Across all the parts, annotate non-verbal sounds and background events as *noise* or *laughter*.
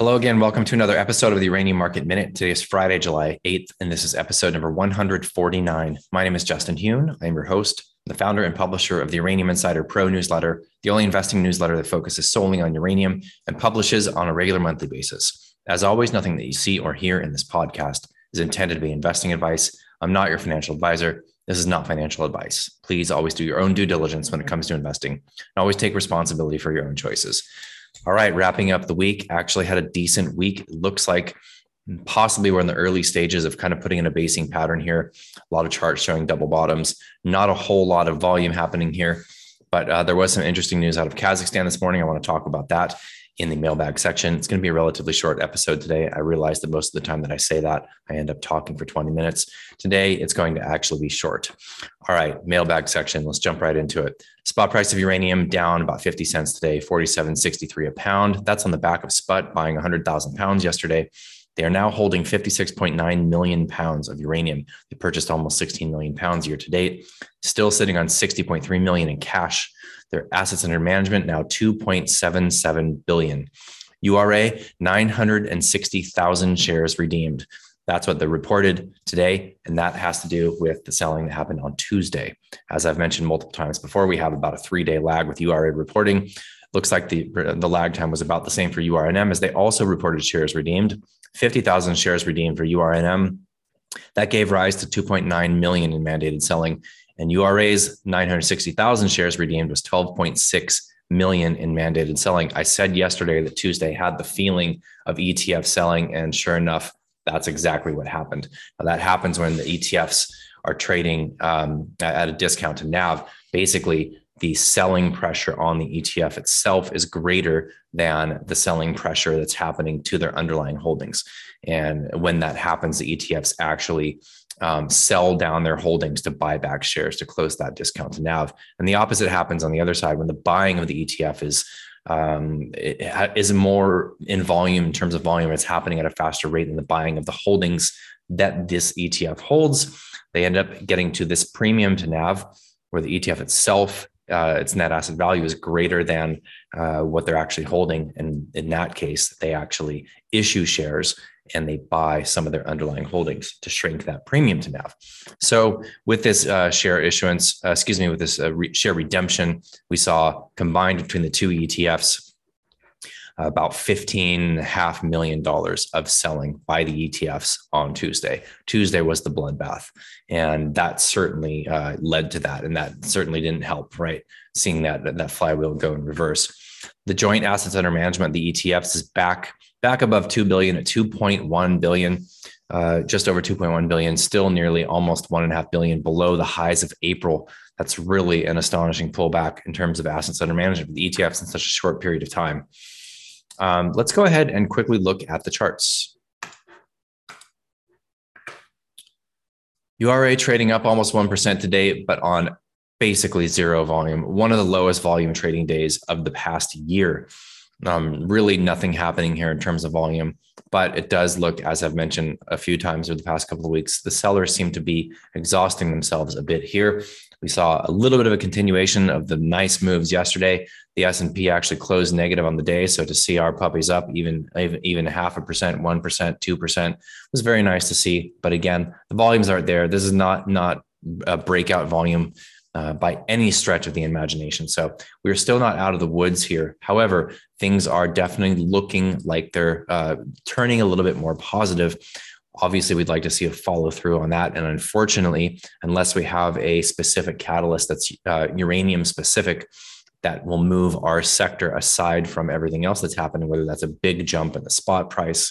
Hello again. Welcome to another episode of the Uranium Market Minute. Today is Friday, July 8th, and this is episode number 149. My name is Justin Huhn. I'm your host, the founder and publisher of the Uranium Insider Pro newsletter, the only investing newsletter that focuses solely on uranium and publishes on a regular monthly basis. As always, nothing that you see or hear in this podcast is intended to be investing advice. I'm not your financial advisor. This is not financial advice. Please always do your own due diligence when it comes to investing and always take responsibility for your own choices. All right, wrapping up the week, actually had a decent week. Looks like possibly we're in the early stages of kind of putting in a basing pattern here. A lot of charts showing double bottoms, not a whole lot of volume happening here. But uh, there was some interesting news out of Kazakhstan this morning. I want to talk about that in the mailbag section. It's going to be a relatively short episode today. I realize that most of the time that I say that, I end up talking for 20 minutes. Today, it's going to actually be short. All right, mailbag section. Let's jump right into it. Spot price of uranium down about 50 cents today, 47.63 a pound. That's on the back of SPUT buying 100,000 pounds yesterday. They are now holding 56.9 million pounds of uranium. They purchased almost 16 million pounds year to date, still sitting on 60.3 million in cash. Their assets under management now 2.77 billion. URA 960,000 shares redeemed. That's what they reported today. And that has to do with the selling that happened on Tuesday. As I've mentioned multiple times before, we have about a three day lag with URA reporting. Looks like the, the lag time was about the same for URNM as they also reported shares redeemed. 50,000 shares redeemed for URNM. That gave rise to 2.9 million in mandated selling and URA's 960,000 shares redeemed was 12.6 million in mandated selling. I said yesterday that Tuesday had the feeling of ETF selling, and sure enough, that's exactly what happened. Now, that happens when the ETFs are trading um, at a discount to NAV. Basically, the selling pressure on the ETF itself is greater than the selling pressure that's happening to their underlying holdings. And when that happens, the ETFs actually um, sell down their holdings to buy back shares to close that discount to NAV. And the opposite happens on the other side when the buying of the ETF is um, is more in volume in terms of volume. It's happening at a faster rate than the buying of the holdings that this ETF holds. They end up getting to this premium to NAV, where the ETF itself, uh, its net asset value is greater than uh, what they're actually holding. And in that case, they actually issue shares and they buy some of their underlying holdings to shrink that premium to NAV. So with this uh, share issuance, uh, excuse me, with this uh, re- share redemption, we saw combined between the two ETFs about $15.5 million of selling by the ETFs on Tuesday. Tuesday was the bloodbath. And that certainly uh, led to that. And that certainly didn't help, right? Seeing that, that flywheel go in reverse. The joint assets under management, the ETFs, is back back above 2 billion at 2.1 billion uh, just over 2.1 billion still nearly almost 1.5 billion below the highs of april that's really an astonishing pullback in terms of assets under management for the etfs in such a short period of time um, let's go ahead and quickly look at the charts ura trading up almost 1% today but on basically zero volume one of the lowest volume trading days of the past year um, really nothing happening here in terms of volume, but it does look, as I've mentioned a few times over the past couple of weeks, the sellers seem to be exhausting themselves a bit here. We saw a little bit of a continuation of the nice moves yesterday. The S&P actually closed negative on the day, so to see our puppies up even even, half a percent, one percent, two percent was very nice to see. But again, the volumes aren't there. This is not not a breakout volume uh, by any stretch of the imagination. So we're still not out of the woods here. However, things are definitely looking like they're uh, turning a little bit more positive. Obviously, we'd like to see a follow through on that. And unfortunately, unless we have a specific catalyst that's uh, uranium specific, that will move our sector aside from everything else that's happening, whether that's a big jump in the spot price,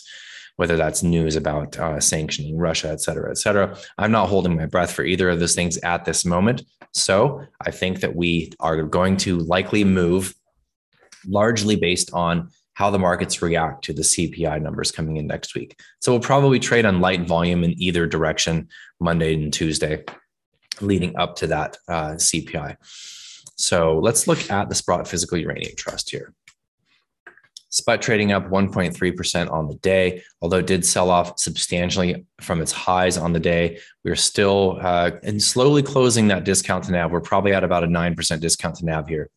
whether that's news about uh, sanctioning Russia, et cetera, et cetera. I'm not holding my breath for either of those things at this moment. So I think that we are going to likely move largely based on how the markets react to the CPI numbers coming in next week. So we'll probably trade on light volume in either direction, Monday and Tuesday, leading up to that uh, CPI. So let's look at the Sprott Physical Uranium Trust here. Spot trading up 1.3% on the day, although it did sell off substantially from its highs on the day. We're still uh, and slowly closing that discount to NAV. We're probably at about a 9% discount to NAV here.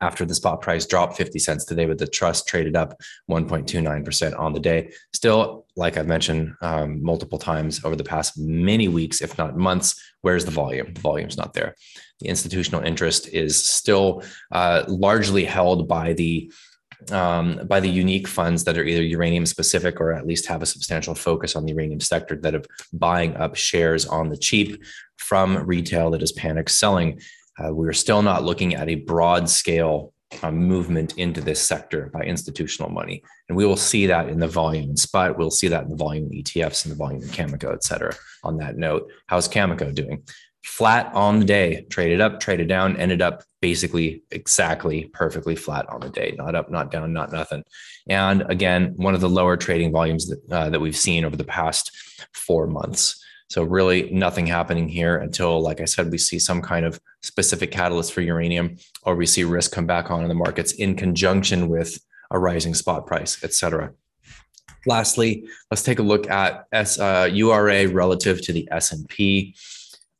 After the spot price dropped 50 cents today, but the trust traded up 1.29% on the day. Still, like I've mentioned um, multiple times over the past many weeks, if not months, where's the volume? The volume's not there. The institutional interest is still uh, largely held by the um, by the unique funds that are either uranium specific or at least have a substantial focus on the uranium sector that have buying up shares on the cheap from retail that is panic selling. Uh, we're still not looking at a broad scale uh, movement into this sector by institutional money. And we will see that in the volume in SPUT. We'll see that in the volume in ETFs and the volume in Cameco, et cetera. On that note, how's Cameco doing? flat on the day, traded up, traded down, ended up basically exactly perfectly flat on the day, not up, not down, not nothing. And again, one of the lower trading volumes that, uh, that we've seen over the past four months. So really nothing happening here until, like I said, we see some kind of specific catalyst for uranium, or we see risk come back on in the markets in conjunction with a rising spot price, et cetera. Lastly, let's take a look at S, uh, URA relative to the S&P.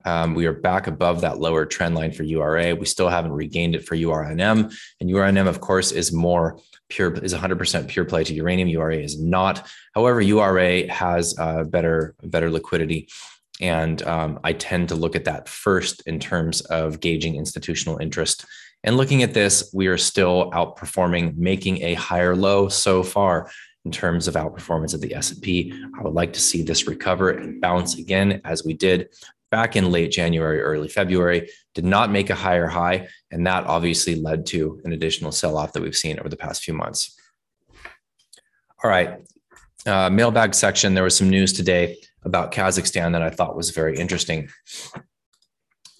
Um, we are back above that lower trend line for URA. We still haven't regained it for URNM. And URNM, of course, is more pure, is 100% pure play to uranium. URA is not. However, URA has uh, better, better liquidity. And um, I tend to look at that first in terms of gauging institutional interest. And looking at this, we are still outperforming, making a higher low so far in terms of outperformance of the S&P. I would like to see this recover and bounce again as we did back in late January, early February, did not make a higher high. And that obviously led to an additional sell off that we've seen over the past few months. All right. Uh, mailbag section. There was some news today about Kazakhstan that I thought was very interesting.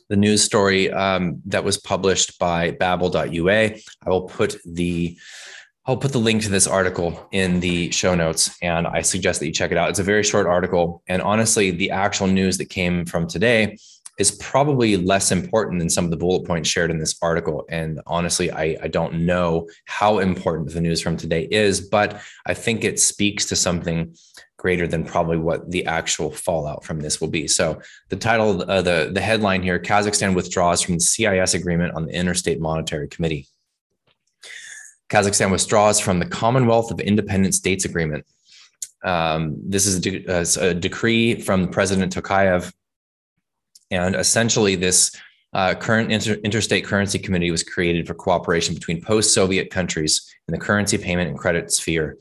The news story um, that was published by babel.ua. I will put the I'll put the link to this article in the show notes and I suggest that you check it out. It's a very short article. And honestly, the actual news that came from today is probably less important than some of the bullet points shared in this article. And honestly, I, I don't know how important the news from today is, but I think it speaks to something greater than probably what the actual fallout from this will be. So the title, uh, the, the headline here, Kazakhstan withdraws from the CIS agreement on the Interstate Monetary Committee. Kazakhstan withdraws from the Commonwealth of Independent States Agreement. Um, this is a, de- uh, a, decree from President Tokayev. And essentially, this uh, current inter- interstate currency committee was created for cooperation between post Soviet countries in the currency payment and credit sphere.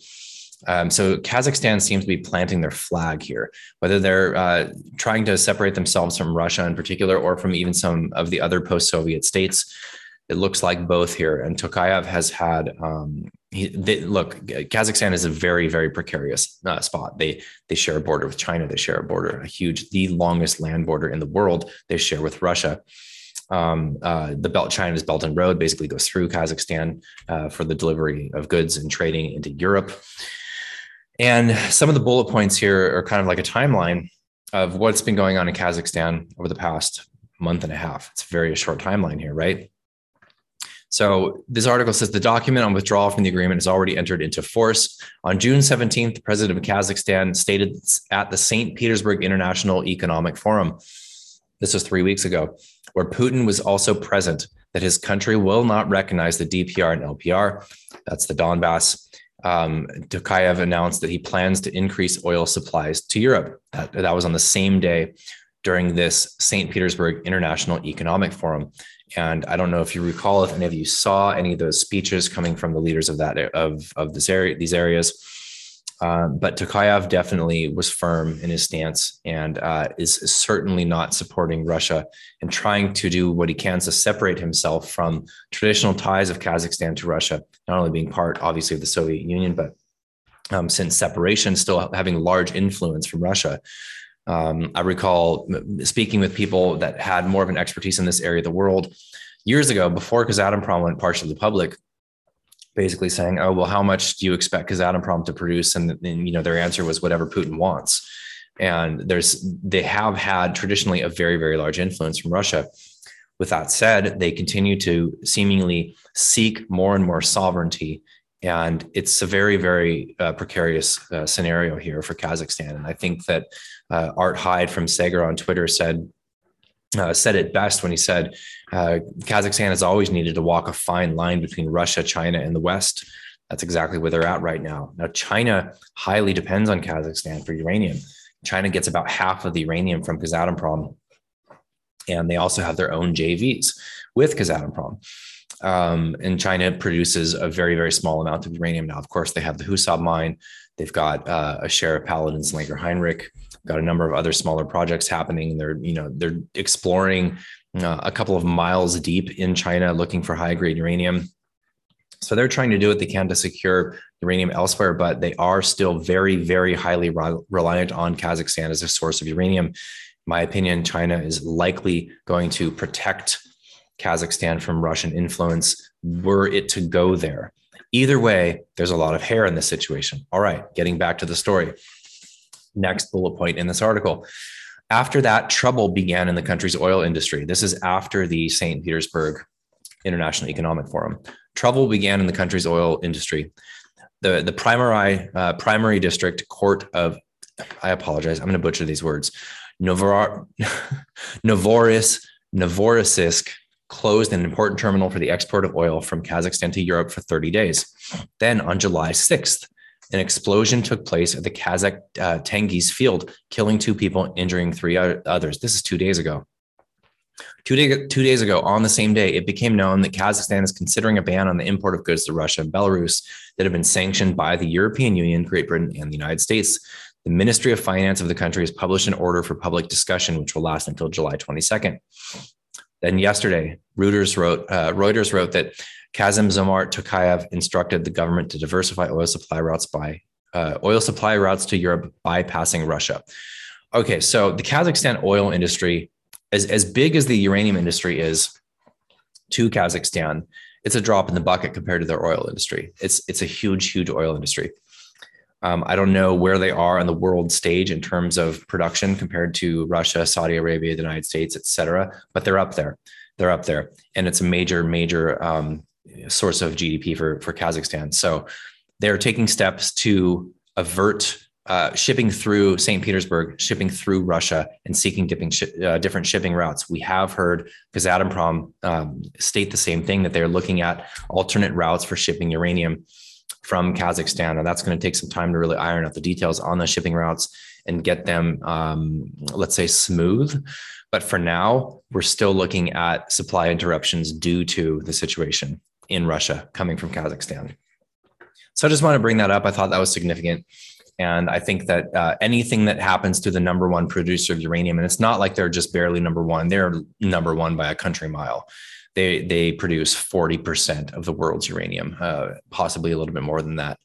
Um, so Kazakhstan seems to be planting their flag here, whether they're uh, trying to separate themselves from Russia in particular, or from even some of the other post-Soviet states it looks like both here. And Tokayev has had um, he, they, look. Kazakhstan is a very very precarious uh, spot. They they share a border with China. They share a border, a huge, the longest land border in the world. They share with Russia. Um, uh, the Belt China's Belt and Road basically goes through Kazakhstan uh, for the delivery of goods and trading into Europe. And some of the bullet points here are kind of like a timeline of what's been going on in Kazakhstan over the past month and a half. It's a very short timeline here, right? So this article says the document on withdrawal from the agreement has already entered into force. On June 17th, the president of Kazakhstan stated at the St. Petersburg International Economic Forum, this was three weeks ago, where Putin was also present, that his country will not recognize the DPR and LPR. That's the Donbass. Um, Tokayev announced that he plans to increase oil supplies to Europe. That, that was on the same day during this St. Petersburg International Economic Forum. And I don't know if you recall if any of you saw any of those speeches coming from the leaders of that of of this area these areas. Um, but Tokayev definitely was firm in his stance and uh, is certainly not supporting Russia and trying to do what he can to separate himself from traditional ties of Kazakhstan to Russia, not only being part, obviously, of the Soviet Union, but um, since separation, still having large influence from Russia. Um, I recall speaking with people that had more of an expertise in this area of the world years ago, before Kazatomprom went partially to the public, basically saying, "Oh, well, how much do you expect Kazatomprom to produce?" And, and you know, their answer was whatever Putin wants. And there's they have had traditionally a very very large influence from Russia. With that said, they continue to seemingly seek more and more sovereignty and it's a very very uh, precarious uh, scenario here for Kazakhstan. And I think that uh, Art Hyde from Segra on Twitter said uh, said it best when he said uh, Kazakhstan has always needed to walk a fine line between Russia, China, and the West. That's exactly where they're at right now. Now, China highly depends on Kazakhstan for uranium. China gets about half of the uranium from Kazatomprom, and they also have their own JVs with Kazatomprom. Um, and China produces a very, very small amount of uranium now. Of course, they have the Husab mine. They've got uh, a share of Paladin's Langer Heinrich. Got a number of other smaller projects happening. They're, you know, they're exploring uh, a couple of miles deep in China, looking for high grade uranium. So they're trying to do what they can to secure uranium elsewhere, but they are still very, very highly re- reliant on Kazakhstan as a source of uranium. In my opinion, China is likely going to protect Kazakhstan from Russian influence were it to go there. Either way, there's a lot of hair in this situation. All right, getting back to the story. Next bullet point in this article. After that, trouble began in the country's oil industry. This is after the St. Petersburg International Economic Forum. Trouble began in the country's oil industry. The, the primary, uh, primary district court of, I apologize, I'm going to butcher these words, Novor, *laughs* Novoris, Novorossiysk closed an important terminal for the export of oil from Kazakhstan to Europe for 30 days. Then on July 6th, an explosion took place at the Kazakh uh, Tengiz field, killing two people, and injuring three others. This is two days ago. Two, day, two days ago, on the same day, it became known that Kazakhstan is considering a ban on the import of goods to Russia and Belarus that have been sanctioned by the European Union, Great Britain, and the United States. The Ministry of Finance of the country has published an order for public discussion, which will last until July 22nd. Then yesterday, Reuters wrote, uh, Reuters wrote that Kassym-Jomart Tokayev instructed the government to diversify oil supply routes by uh, oil supply routes to Europe bypassing Russia. Okay, so the Kazakhstan oil industry as, as big as the uranium industry is to Kazakhstan, it's a drop in the bucket compared to their oil industry. It's it's a huge, huge oil industry. Um, I don't know where they are on the world stage in terms of production compared to Russia, Saudi Arabia, the United States, et cetera, but they're up there. They're up there, and it's a major, major um, source of GDP for for Kazakhstan. So they're taking steps to avert uh, shipping through St. Petersburg, shipping through Russia, and seeking sh- uh, different shipping routes. We have heard Kazatomprom um, state the same thing that they're looking at alternate routes for shipping uranium from Kazakhstan, and that's going to take some time to really iron out the details on the shipping routes and get them, um, let's say, smooth. But for now, we're still looking at supply interruptions due to the situation in Russia coming from Kazakhstan. So I just want to bring that up. I thought that was significant. And I think that uh, anything that happens to the number one producer of uranium, and it's not like they're just barely number one, they're number one by a country mile. They, they produce 40% of the world's uranium, uh, possibly a little bit more than that.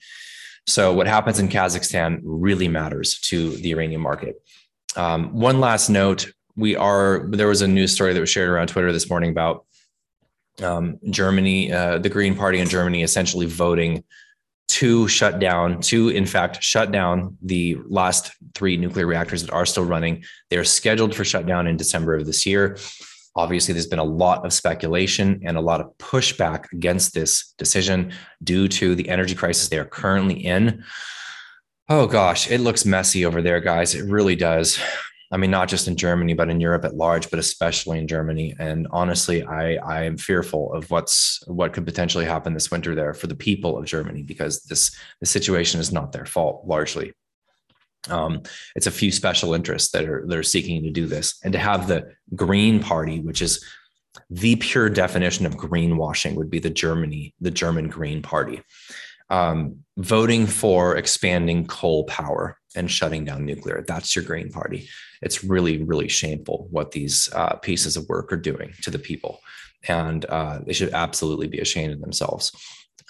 So, what happens in Kazakhstan really matters to the uranium market. Um, one last note we are, there was a news story that was shared around Twitter this morning about um, Germany, uh, the Green Party in Germany essentially voting to shut down, to in fact shut down the last three nuclear reactors that are still running. They are scheduled for shutdown in December of this year. Obviously, there's been a lot of speculation and a lot of pushback against this decision due to the energy crisis they are currently in. Oh gosh, it looks messy over there, guys. It really does. I mean, not just in Germany, but in Europe at large, but especially in Germany. And honestly, I, I am fearful of what's what could potentially happen this winter there for the people of Germany because this the situation is not their fault largely. Um, it's a few special interests that are that are seeking to do this, and to have the Green Party, which is the pure definition of greenwashing, would be the Germany, the German Green Party, um, voting for expanding coal power and shutting down nuclear. That's your Green Party it's really, really shameful what these uh, pieces of work are doing to the people. And uh, they should absolutely be ashamed of themselves.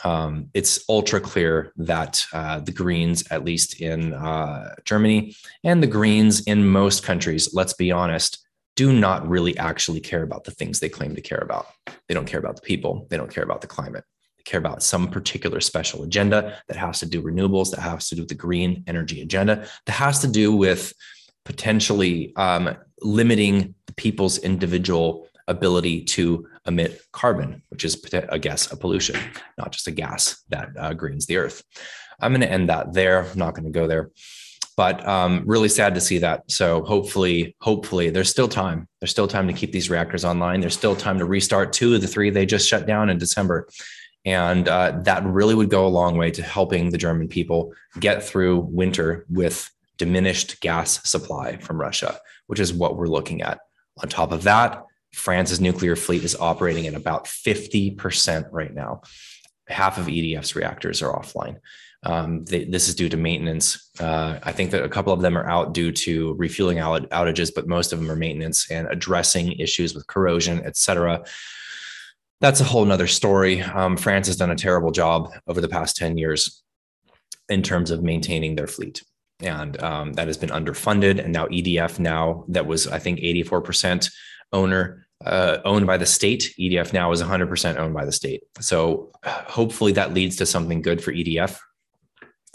Um, it's ultra clear that uh, the Greens, at least in uh, Germany, and the Greens in most countries, let's be honest, do not really actually care about the things they claim to care about. They don't care about the people, they don't care about the climate They care about some particular special agenda that has to do renewables, that has to do with the green energy agenda, that has to do with potentially um, limiting people's individual ability to emit carbon, which is a gas, a pollution, not just a gas that uh, greens the earth. I'm going to end that there. I'm not going to go there. but um, really sad to see that. So hopefully, hopefully, there's still time. There's still time to keep these reactors online. There's still time to restart two of the three they just shut down in December. And uh, that really would go a long way to helping the German people get through winter with diminished gas supply from Russia, which is what we're looking at. On top of that, France's nuclear fleet is operating at about 50% right now. Half of EDF's reactors are offline. Um, they, this is due to maintenance. Uh, I think that a couple of them are out due to refueling out, outages, but most of them are maintenance and addressing issues with corrosion, et cetera. That's a whole nother story. Um, France has done a terrible job over the past 10 years in terms of maintaining their fleet. And um, that has been underfunded. And now EDF, now that was, I think, 84% owner uh, owned by the state. EDF now is 100% owned by the state. So hopefully that leads to something good for EDF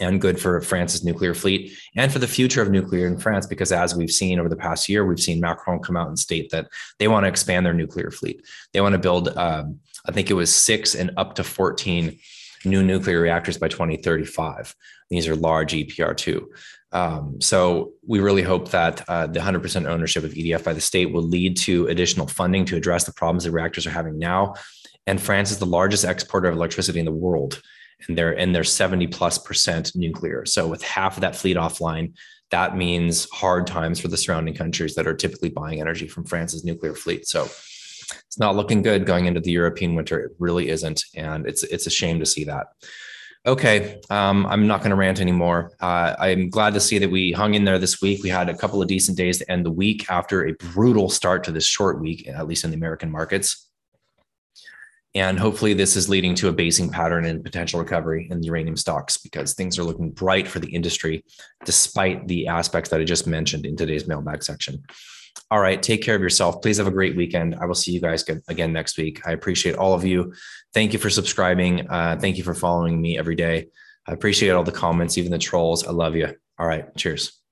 and good for France's nuclear fleet and for the future of nuclear in France. Because as we've seen over the past year, we've seen Macron come out and state that they want to expand their nuclear fleet. They want to build, um, I think it was six and up to 14 new nuclear reactors by 2035. These are large EPR2. Um, so we really hope that uh, the 100% ownership of EDF by the state will lead to additional funding to address the problems the reactors are having now. And France is the largest exporter of electricity in the world and they're and they're 70 plus percent nuclear. So with half of that fleet offline, that means hard times for the surrounding countries that are typically buying energy from France's nuclear fleet. So it's not looking good going into the European winter. It really isn't, and it's it's a shame to see that. Okay, um, I'm not going to rant anymore. Uh, I'm glad to see that we hung in there this week. We had a couple of decent days to end the week after a brutal start to this short week, at least in the American markets. And hopefully, this is leading to a basing pattern and potential recovery in the uranium stocks because things are looking bright for the industry, despite the aspects that I just mentioned in today's mailbag section. All right, take care of yourself. Please have a great weekend. I will see you guys again next week. I appreciate all of you. Thank you for subscribing. Uh, thank you for following me every day. I appreciate all the comments, even the trolls. I love you. All right, cheers.